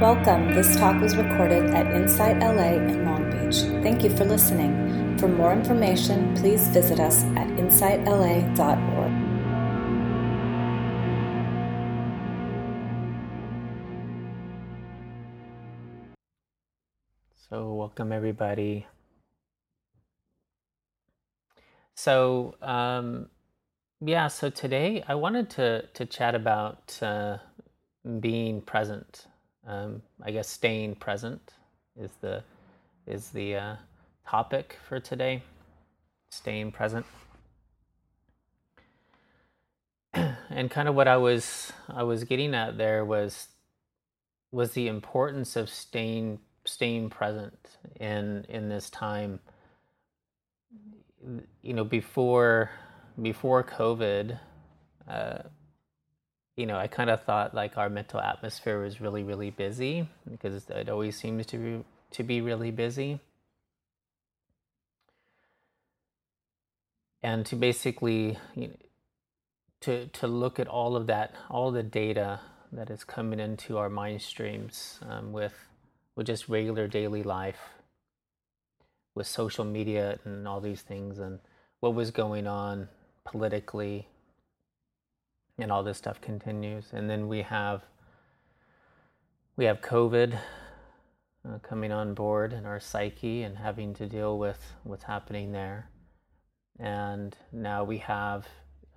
Welcome. This talk was recorded at Insight LA in Long Beach. Thank you for listening. For more information, please visit us at insightla.org. So, welcome everybody. So, um, yeah, so today I wanted to, to chat about uh, being present. Um, I guess staying present is the is the uh, topic for today. Staying present, and kind of what I was I was getting at there was was the importance of staying staying present in in this time. You know, before before COVID. Uh, you know, I kind of thought like our mental atmosphere was really, really busy because it always seems to be, to be really busy. And to basically, you know, to to look at all of that, all the data that is coming into our mind streams um, with with just regular daily life, with social media and all these things, and what was going on politically, and all this stuff continues. And then we have we have COVID uh, coming on board in our psyche and having to deal with what's happening there. And now we have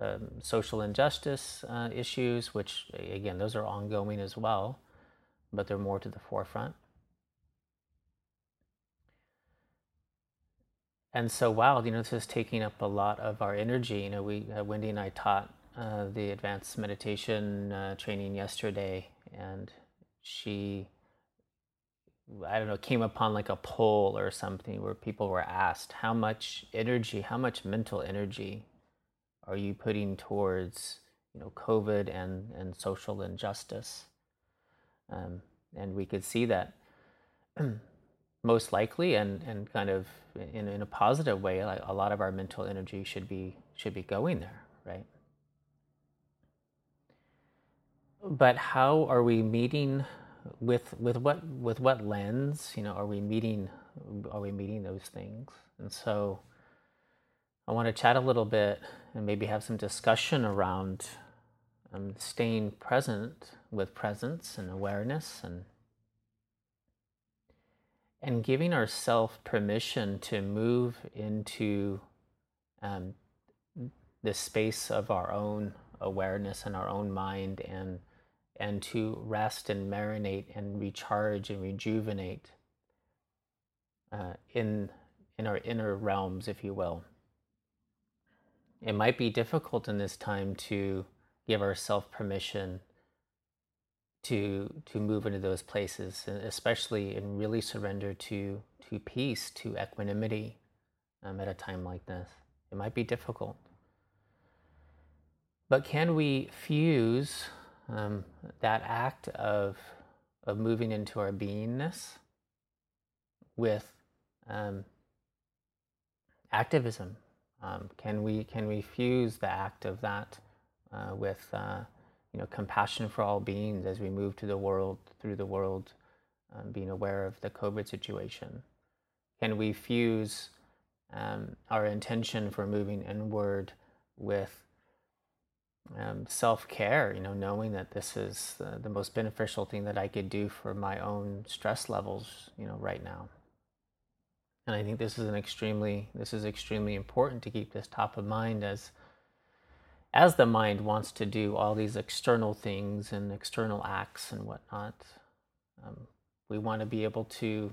um, social injustice uh, issues, which again, those are ongoing as well, but they're more to the forefront. And so, wow, you know, this is taking up a lot of our energy. You know, we uh, Wendy and I taught uh, the advanced meditation uh, training yesterday, and she, I don't know, came upon like a poll or something where people were asked, how much energy, how much mental energy are you putting towards, you know, COVID and, and social injustice? Um, and we could see that most likely and, and kind of in, in a positive way, like a lot of our mental energy should be should be going there, right? But how are we meeting with with what with what lens? You know are we meeting are we meeting those things? And so i want to chat a little bit and maybe have some discussion around um, staying present with presence and awareness and and giving ourselves permission to move into um, the space of our own awareness and our own mind and and to rest and marinate and recharge and rejuvenate uh, in in our inner realms, if you will. It might be difficult in this time to give ourselves permission to to move into those places, especially and really surrender to to peace, to equanimity um, at a time like this. It might be difficult. But can we fuse um, that act of of moving into our beingness with um, activism. Um, can we can we fuse the act of that uh, with uh, you know compassion for all beings as we move to the world through the world, um, being aware of the COVID situation? Can we fuse um, our intention for moving inward with um, self care, you know, knowing that this is the, the, most beneficial thing that I could do for my own stress levels, you know, right now. And I think this is an extremely this is extremely important to keep this top of mind as as the mind wants to do all these external things and external acts and whatnot. Um, we want to be able to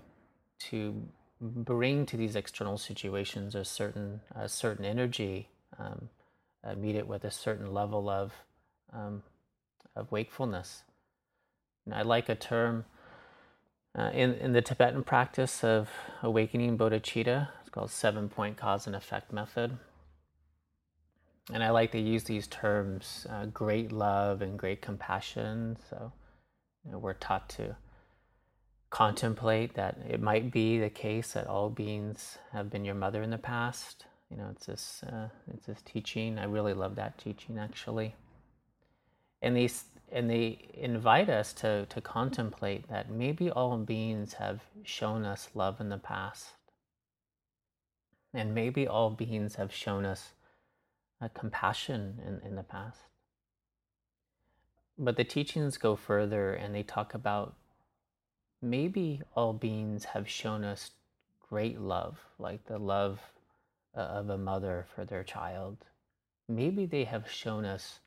to bring to these external situations a certain a certain energy. Um, uh, meet it with a certain level of um, of wakefulness. And I like a term uh, in in the Tibetan practice of awakening bodhicitta. It's called seven point cause and effect method. And I like to use these terms, uh, great love and great compassion. So you know, we're taught to contemplate that it might be the case that all beings have been your mother in the past, you know, it's this uh, it's this teaching. I really love that teaching actually. And these and they invite us to, to contemplate that maybe all beings have shown us love in the past. And maybe all beings have shown us uh, compassion in, in the past. But the teachings go further and they talk about maybe all beings have shown us great love, like the love Uh, of a mother for their child. Maybe they have shown us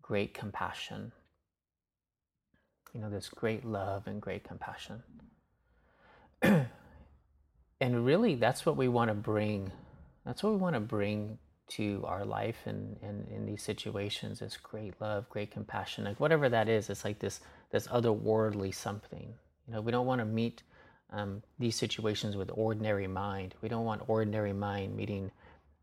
great compassion. You know, this great love and great compassion. and really, that's what we want to bring. That's what we want to bring to our life and in, in, these situations is great love, great compassion. Like whatever that is, it's like this this otherworldly something. You know, we don't want to meet um, these situations with ordinary mind. We don't want ordinary mind meeting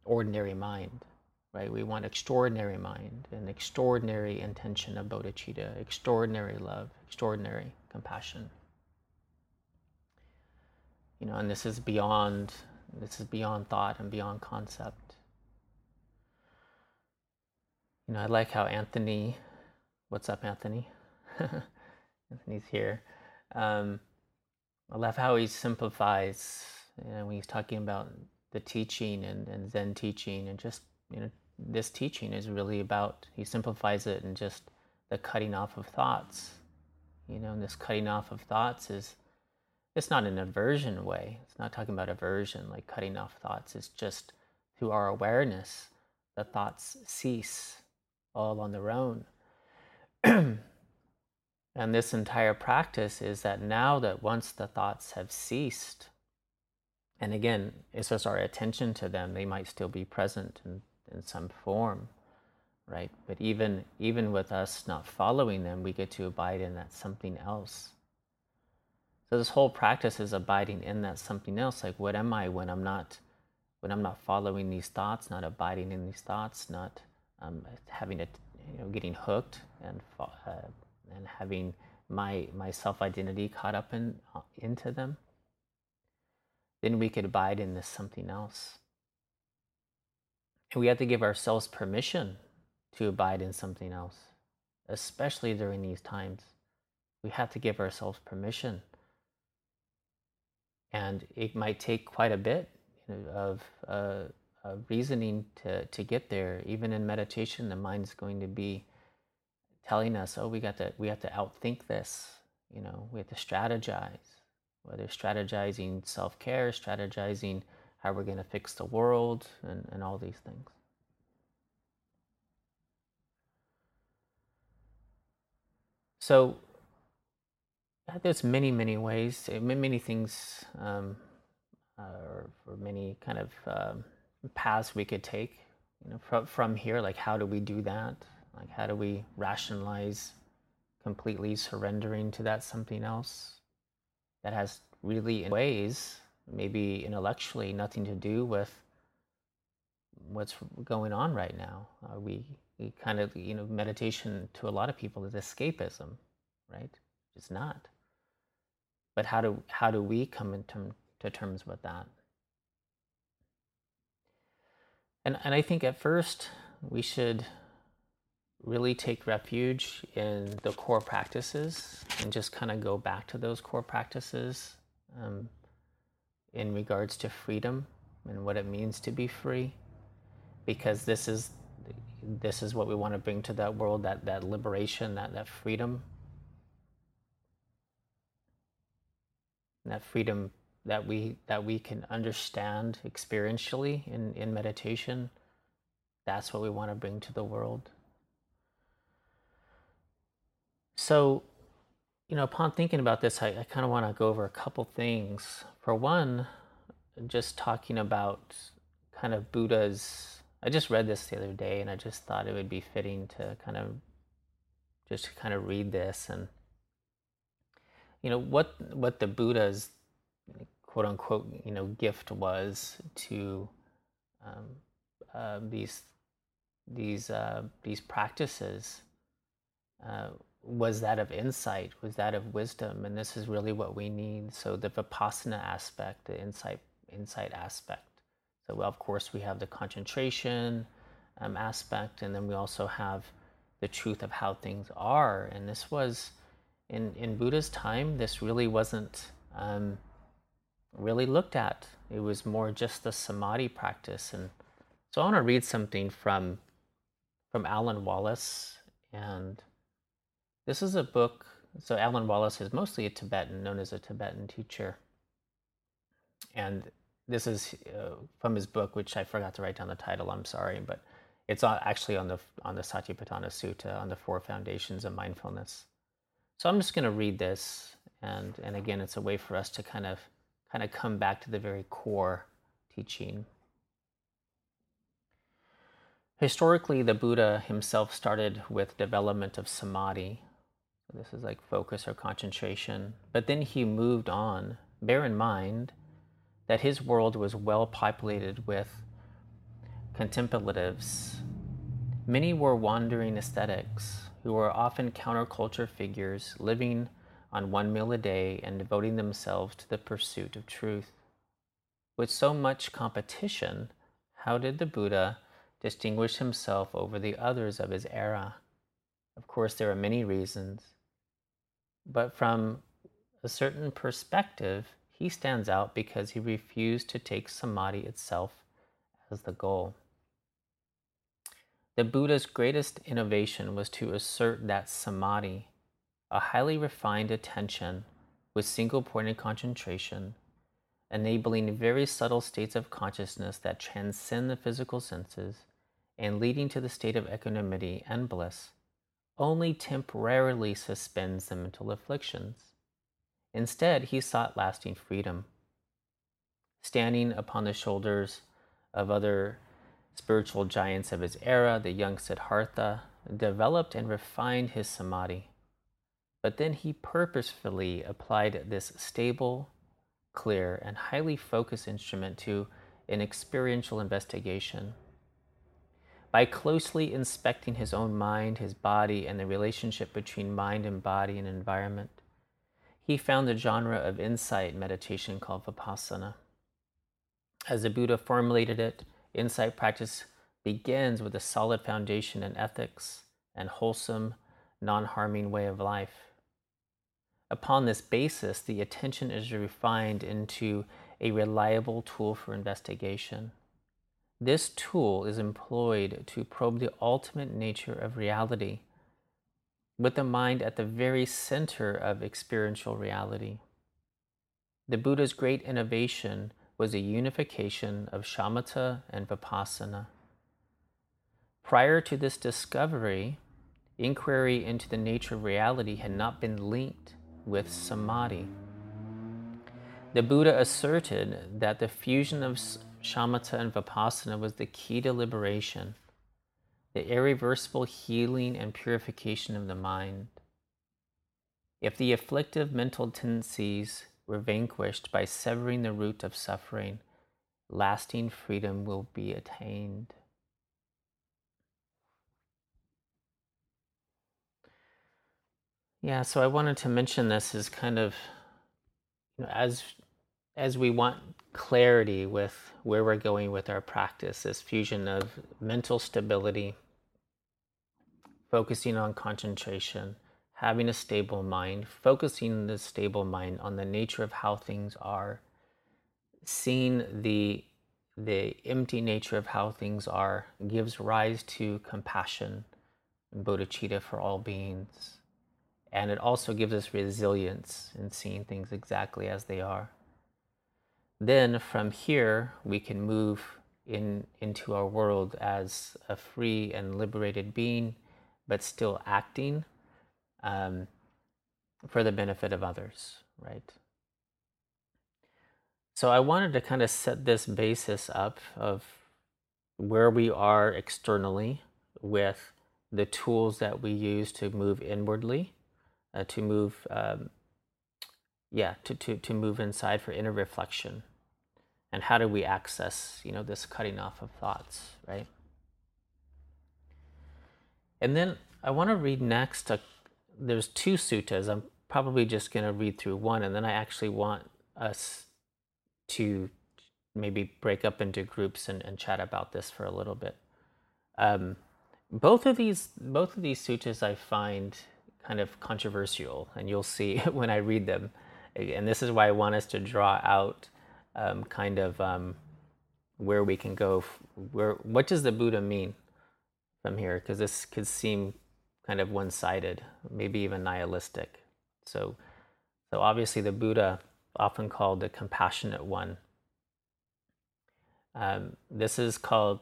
ordinary mind right? We want extraordinary mind and extraordinary intention of bodhicitta, extraordinary love, extraordinary compassion. You know, and this is beyond this is beyond thought and beyond concept. You know, I like how Anthony, what's up, Anthony? Anthony's here. Um, I love how he simplifies you know, when he's talking about the teaching and, and Zen teaching and just you know this teaching is really about, he simplifies it in just the cutting off of thoughts. You know, and this cutting off of thoughts is, it's not an aversion way. It's not talking about aversion, like cutting off thoughts. It's just through our awareness, the thoughts cease all on their own. and this entire practice is that now that once the thoughts have ceased, and again, it's just our attention to them, they might still be present and in some form, right? But even even with us not following them, we get to abide in that something else. So this whole practice is abiding in that something else. Like, what am I when I'm not when I'm not following these thoughts, not abiding in these thoughts, not um, having it, you know, getting hooked and uh, and having my my self identity caught up in uh, into them. Then we could abide in this something else. And we have to give ourselves permission to abide in something else, especially during these times. We have to give ourselves permission. And it might take quite a bit of, uh, of reasoning to, to get there. Even in meditation, the mind's going to be telling us, oh, we got to we have to outthink this. You know, we have to strategize. Whether strategizing self-care, strategizing how we're going to fix the world, and, and all these things. So there's many, many ways, eh, many things, um, uh, or, or, many kind of um, paths we could take. You know, from from here, like how do we do that? Like how do we rationalize completely surrendering to that something else that has really in ways maybe intellectually nothing to do with what's going on right now. Uh, we, we kind of, you know, meditation to a lot of people is escapism, right? It's not. But how do how do we come into to terms with that? And and I think at first we should really take refuge in the core practices and just kind of go back to those core practices. Um, in regards to freedom and what it means to be free. Because this is this is what we want to bring to that world that that liberation that that freedom. That freedom that we that we can understand experientially in in meditation. That's what we want to bring to the world so you know, upon thinking about this, I, I kind of want to go over a couple things. For one, just talking about kind of Buddha's. I just read this the other day, and I just thought it would be fitting to kind of just kind of read this and you know what what the Buddha's quote unquote you know gift was to um, uh, these these uh, these practices. Uh, was that of insight, was that of wisdom, and this is really what we need. So the vipassana aspect, the insight insight aspect. So well, of course we have the concentration um, aspect, and then we also have the truth of how things are. And this was, in, in Buddha's time, this really wasn't um, really looked at. It was more just the samadhi practice. And so I want to read something from, from Alan Wallace. And this is a book. So Alan Wallace is mostly a Tibetan, known as a Tibetan teacher. And this is uh, from his book, which I forgot to write down the title. I'm sorry, but it's actually on the on the Satipatthana Sutta on the four foundations of mindfulness. So I'm just going to read this, and and again, it's a way for us to kind of kind of come back to the very core teaching. Historically, the Buddha himself started with development of samadhi. This is like focus or concentration. But then he moved on. Bear in mind that his world was well populated with contemplatives. Many were wandering ascetics who were often counterculture figures living on one meal a day and devoting themselves to the pursuit of truth. With so much competition, how did the Buddha distinguish himself over the others of his era? Of course, there are many reasons, but from a certain perspective, he stands out because he refused to take samadhi itself as the goal. The Buddha's greatest innovation was to assert that samadhi, a highly refined attention with single pointed concentration, enabling very subtle states of consciousness that transcend the physical senses and leading to the state of equanimity and bliss, only temporarily suspends the mental afflictions. Instead, he sought lasting freedom. Standing upon the shoulders of other spiritual giants of his era, the young Siddhartha developed and refined his samadhi. But then he purposefully applied this stable, clear, and highly focused instrument to an experiential investigation. By closely inspecting his own mind, his body, and the relationship between mind and body and environment, he found the genre of insight meditation called Vipassana. As the Buddha formulated it, insight practice begins with a solid foundation in ethics and wholesome, non harming way of life. Upon this basis, the attention is refined into a reliable tool for investigation. This tool is employed to probe the ultimate nature of reality with the mind at the very center of experiential reality. The Buddha's great innovation was a unification of shamatha and vipassana. Prior to this discovery, inquiry into the nature of reality had not been linked with samadhi. The Buddha asserted that the fusion of shamatha and vipassana was the key to liberation the irreversible healing and purification of the mind. If the afflictive mental tendencies were vanquished by severing the root of suffering, lasting freedom will be attained. Yeah, so I wanted to mention this as kind of you know, as as we want clarity with where we're going with our practice, this fusion of mental stability, focusing on concentration, having a stable mind, focusing the stable mind on the nature of how things are, seeing the the empty nature of how things are gives rise to compassion and bodhicitta for all beings. And it also gives us resilience in seeing things exactly as they are. Then from here, we can move in, into our world as a free and liberated being, but still acting um, for the benefit of others, right? So I wanted to kind of set this basis up of where we are externally with the tools that we use to move inwardly, uh, to move, um, yeah, to, to, to move inside for inner reflection and how do we access you know this cutting off of thoughts right? And then i want to read next a, there's two suttas. I'm probably just going to read through one and then i actually want us to maybe break up into groups and, and chat about this for a little bit. Um, both of these both of these sutras I find kind of controversial, and you'll see when I read them. And this is why I want us to draw out um, kind of um, where we can go. Where what does the Buddha mean from here? Because this could seem kind of one-sided, maybe even nihilistic. So, so obviously the Buddha, often called the compassionate one. Um, this is called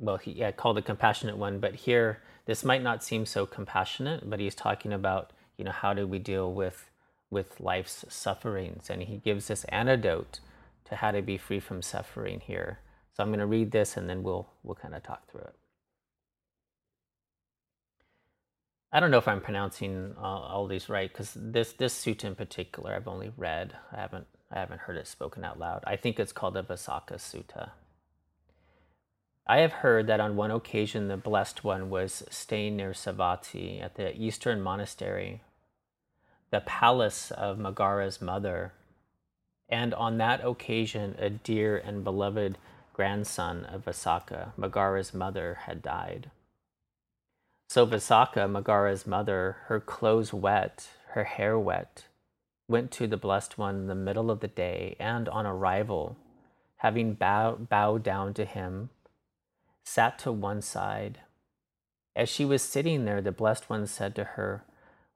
well, he yeah, called the compassionate one, but here this might not seem so compassionate, but he's talking about you know how do we deal with with life's sufferings, and he gives this antidote to how to be free from suffering here. So I'm going to read this, and then we'll we'll kind of talk through it. I don't know if I'm pronouncing all, all these right because this this sutta in particular I've only read. I haven't I haven't heard it spoken out loud. I think it's called the Vasaka Sutta. I have heard that on one occasion the Blessed One was staying near Savatthi at the Eastern monastery, the palace of Megara's mother, and on that occasion a dear and beloved grandson of Visakha, Megara's mother, had died. So Visakha, Megara's mother, her clothes wet, her hair wet, went to the Blessed One in the middle of the day, and on arrival, having bow, bowed down to him, sat to one side. As she was sitting there, the Blessed One said to her,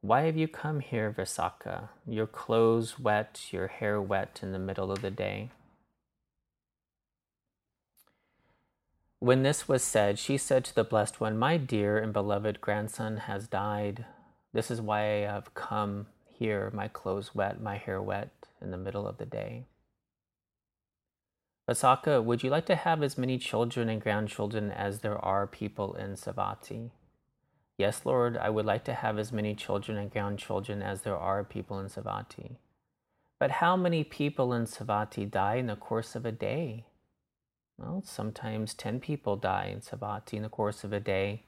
Why have you come here, Visakha? Your clothes wet, your hair wet in the middle of the day. When this was said, she said to the Blessed One, My dear and beloved grandson has died. This is why I have come here, my clothes wet, my hair wet in the middle of the day. Visakha, would you like to have as many children and grandchildren as there are people in Savatthi? Yes, Lord, I would like to have as many children and grandchildren as there are people in Savatthi. But how many people in Savatthi die in the course of a day? Well, sometimes 10 people die in Savatthi in the course of a day,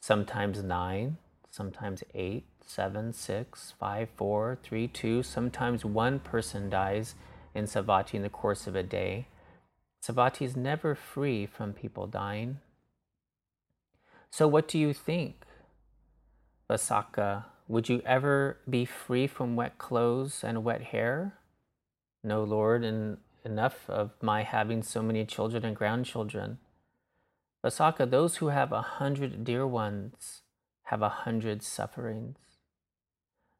sometimes 9, sometimes 8, 7, 6, 5, 4, 3, 2, sometimes one person dies in Savatthi in the course of a day. Savatthi is never free from people dying. So, what do you think, Visakha? Would you ever be free from wet clothes and wet hair? No, Lord, and enough of my having so many children and grandchildren. Visakha, those who have a hundred dear ones have a hundred sufferings.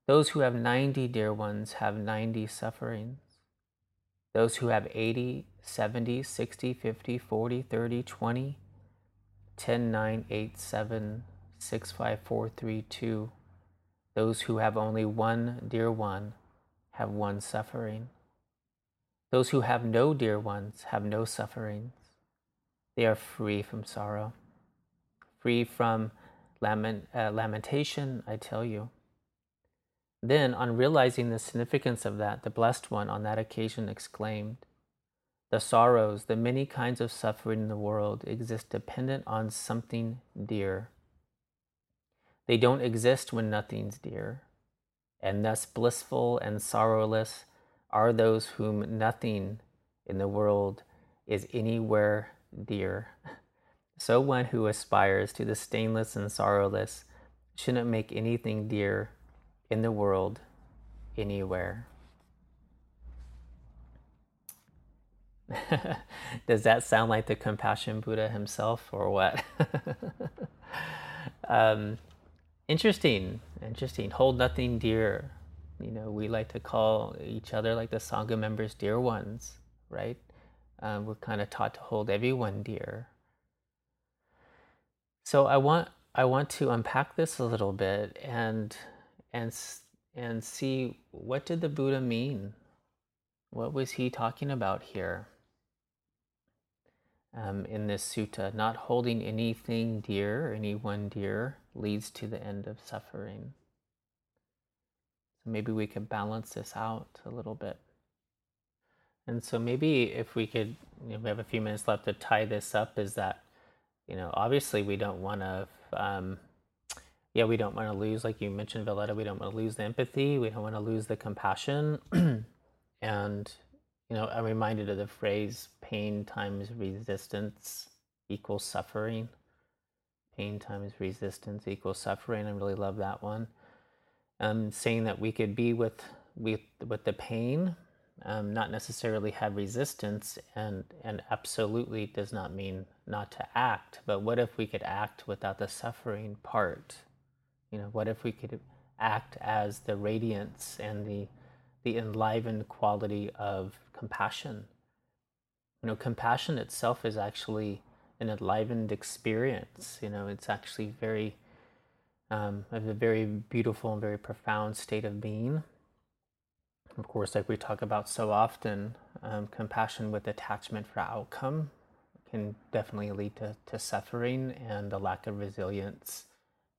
Those who have ninety dear ones have ninety sufferings. Those who have 80, 70, 60, 50, 40, 30, 20, 10, 9, 8, 7, 6, 5, 4, 3, 2. Those who have only one dear one have one suffering. Those who have no dear ones have no sufferings. They are free from sorrow, free from lament, uh, lamentation, I tell you. Then, on realizing the significance of that, the Blessed One on that occasion exclaimed, The sorrows, the many kinds of suffering in the world exist dependent on something dear. They don't exist when nothing's dear, and thus blissful and sorrowless are those whom nothing in the world is anywhere dear. So one who aspires to the stainless and sorrowless shouldn't make anything dear in the world anywhere. Does that sound like the compassion Buddha himself or what? um, interesting, interesting. Hold nothing dear. You know, we like to call each other like the Sangha members dear ones, right? Um, we're kind of taught to hold everyone dear. So I want I want to unpack this a little bit and and and see what did the Buddha mean? What was he talking about here um, in this sutta? Not holding anything dear, anyone dear, leads to the end of suffering. So maybe we could balance this out a little bit. And so maybe if we could, you know, we have a few minutes left to tie this up, is that, you know, obviously we don't want to. Um, yeah, we don't want to lose, like you mentioned, Valletta, we don't want to lose the empathy, we don't want to lose the compassion. and, you know, I'm reminded of the phrase pain times resistance equals suffering. pain times resistance equals suffering. I really love that one. Um, saying that we could be with with with the pain, um, not necessarily have resistance, and and absolutely does not mean not to act. But what if we could act without the suffering part? You know, what if we could act as the radiance and the the enlivened quality of compassion? You know, compassion itself is actually an enlivened experience. You know, it's actually very um, a very beautiful and very profound state of being. Of course, like we talk about so often, um, compassion with attachment for outcome can definitely lead to, to suffering and a lack of resilience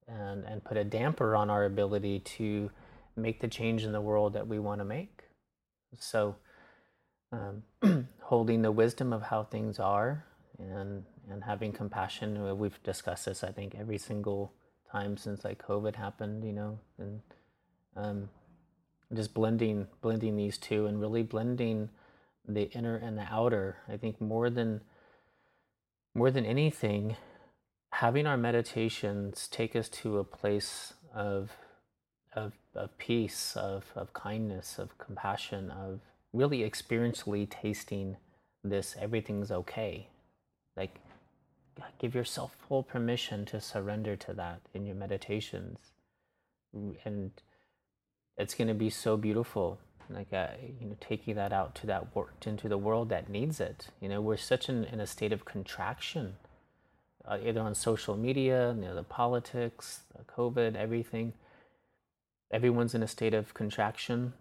and, and put a damper on our ability to make the change in the world that we want to make. So, um, holding the wisdom of how things are and and having compassion. We've discussed this, I think, every single time since like COVID happened, you know, and um, just blending blending these two and really blending the inner and the outer. I think more than more than anything, having our meditations take us to a place of of, of peace, of, of kindness, of compassion, of really experientially tasting this everything's okay. Like give yourself full permission to surrender to that in your meditations. And it's going to be so beautiful. Like uh, you know taking that out to that work into the world that needs it. You know we're such in, in a state of contraction uh, either on social media you know the politics the covid everything everyone's in a state of contraction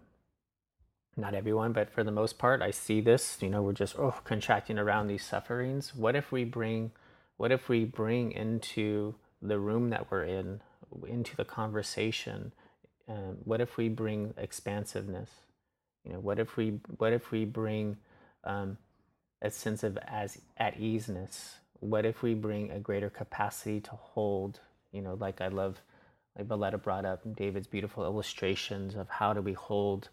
not everyone but for the most part i see this you know we're just oh contracting around these sufferings what if we bring what if we bring into the room that we're in, into the conversation, um, what if we bring expansiveness? You know, what if we what if we bring um, a sense of as at easeness? What if we bring a greater capacity to hold? You know, like I love, like Valletta brought up David's beautiful illustrations of how do we hold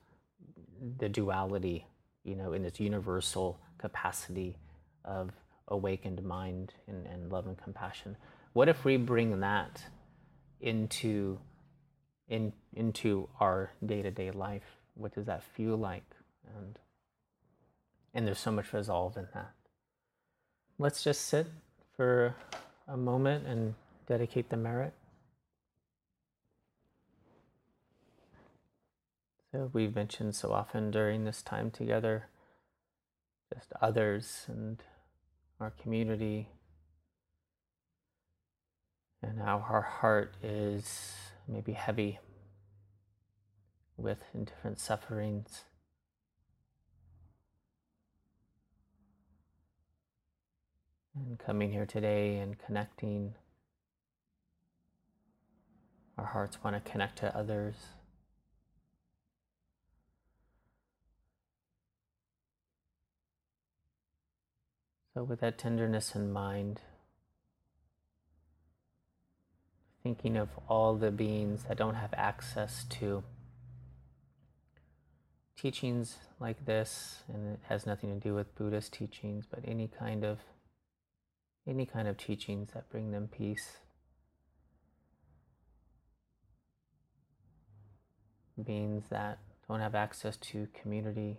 the duality, you know, in this universal capacity of awakened mind and, and love and compassion. What if we bring that into in into our day-to-day life? What does that feel like? And and there's so much resolve in that. Let's just sit for a moment and dedicate the merit. So we've mentioned so often during this time together, just others and our community, and how our heart is maybe heavy with different sufferings. And coming here today and connecting, our hearts want to connect to others. So, with that tenderness in mind, thinking of all the beings that don't have access to teachings like this, and it has nothing to do with Buddhist teachings, but any kind of any kind of teachings that bring them peace. Beings that don't have access to community,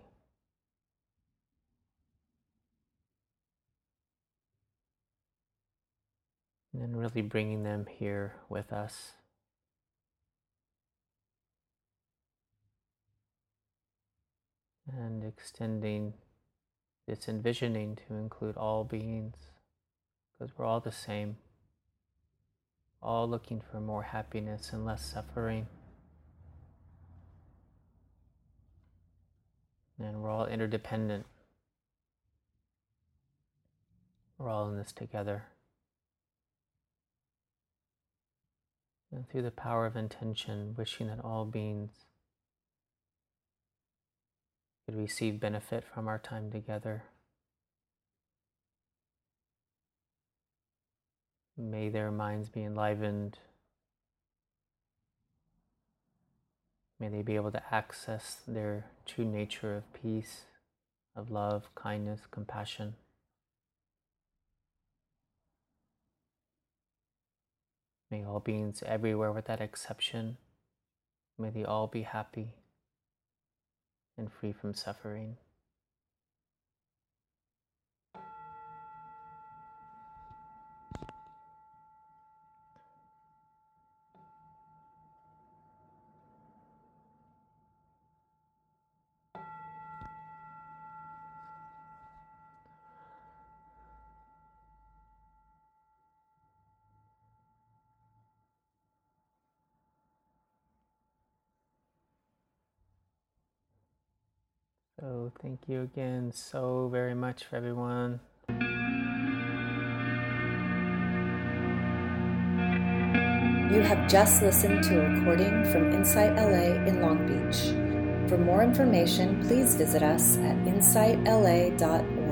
And then really bringing them here with us. And extending this envisioning to include all beings, because we're all the same, all looking for more happiness and less suffering. And we're all interdependent. We're all in this together. And through the power of intention, wishing that all beings could receive benefit from our time together. May their minds be enlivened. May they be able to access their true nature of peace, of love, kindness, compassion. May all beings everywhere without exception, may they all be happy and free from suffering. So, thank you again so very much for everyone. You have just listened to a recording from Insight LA in Long Beach. For more information, please visit us at insightla.org.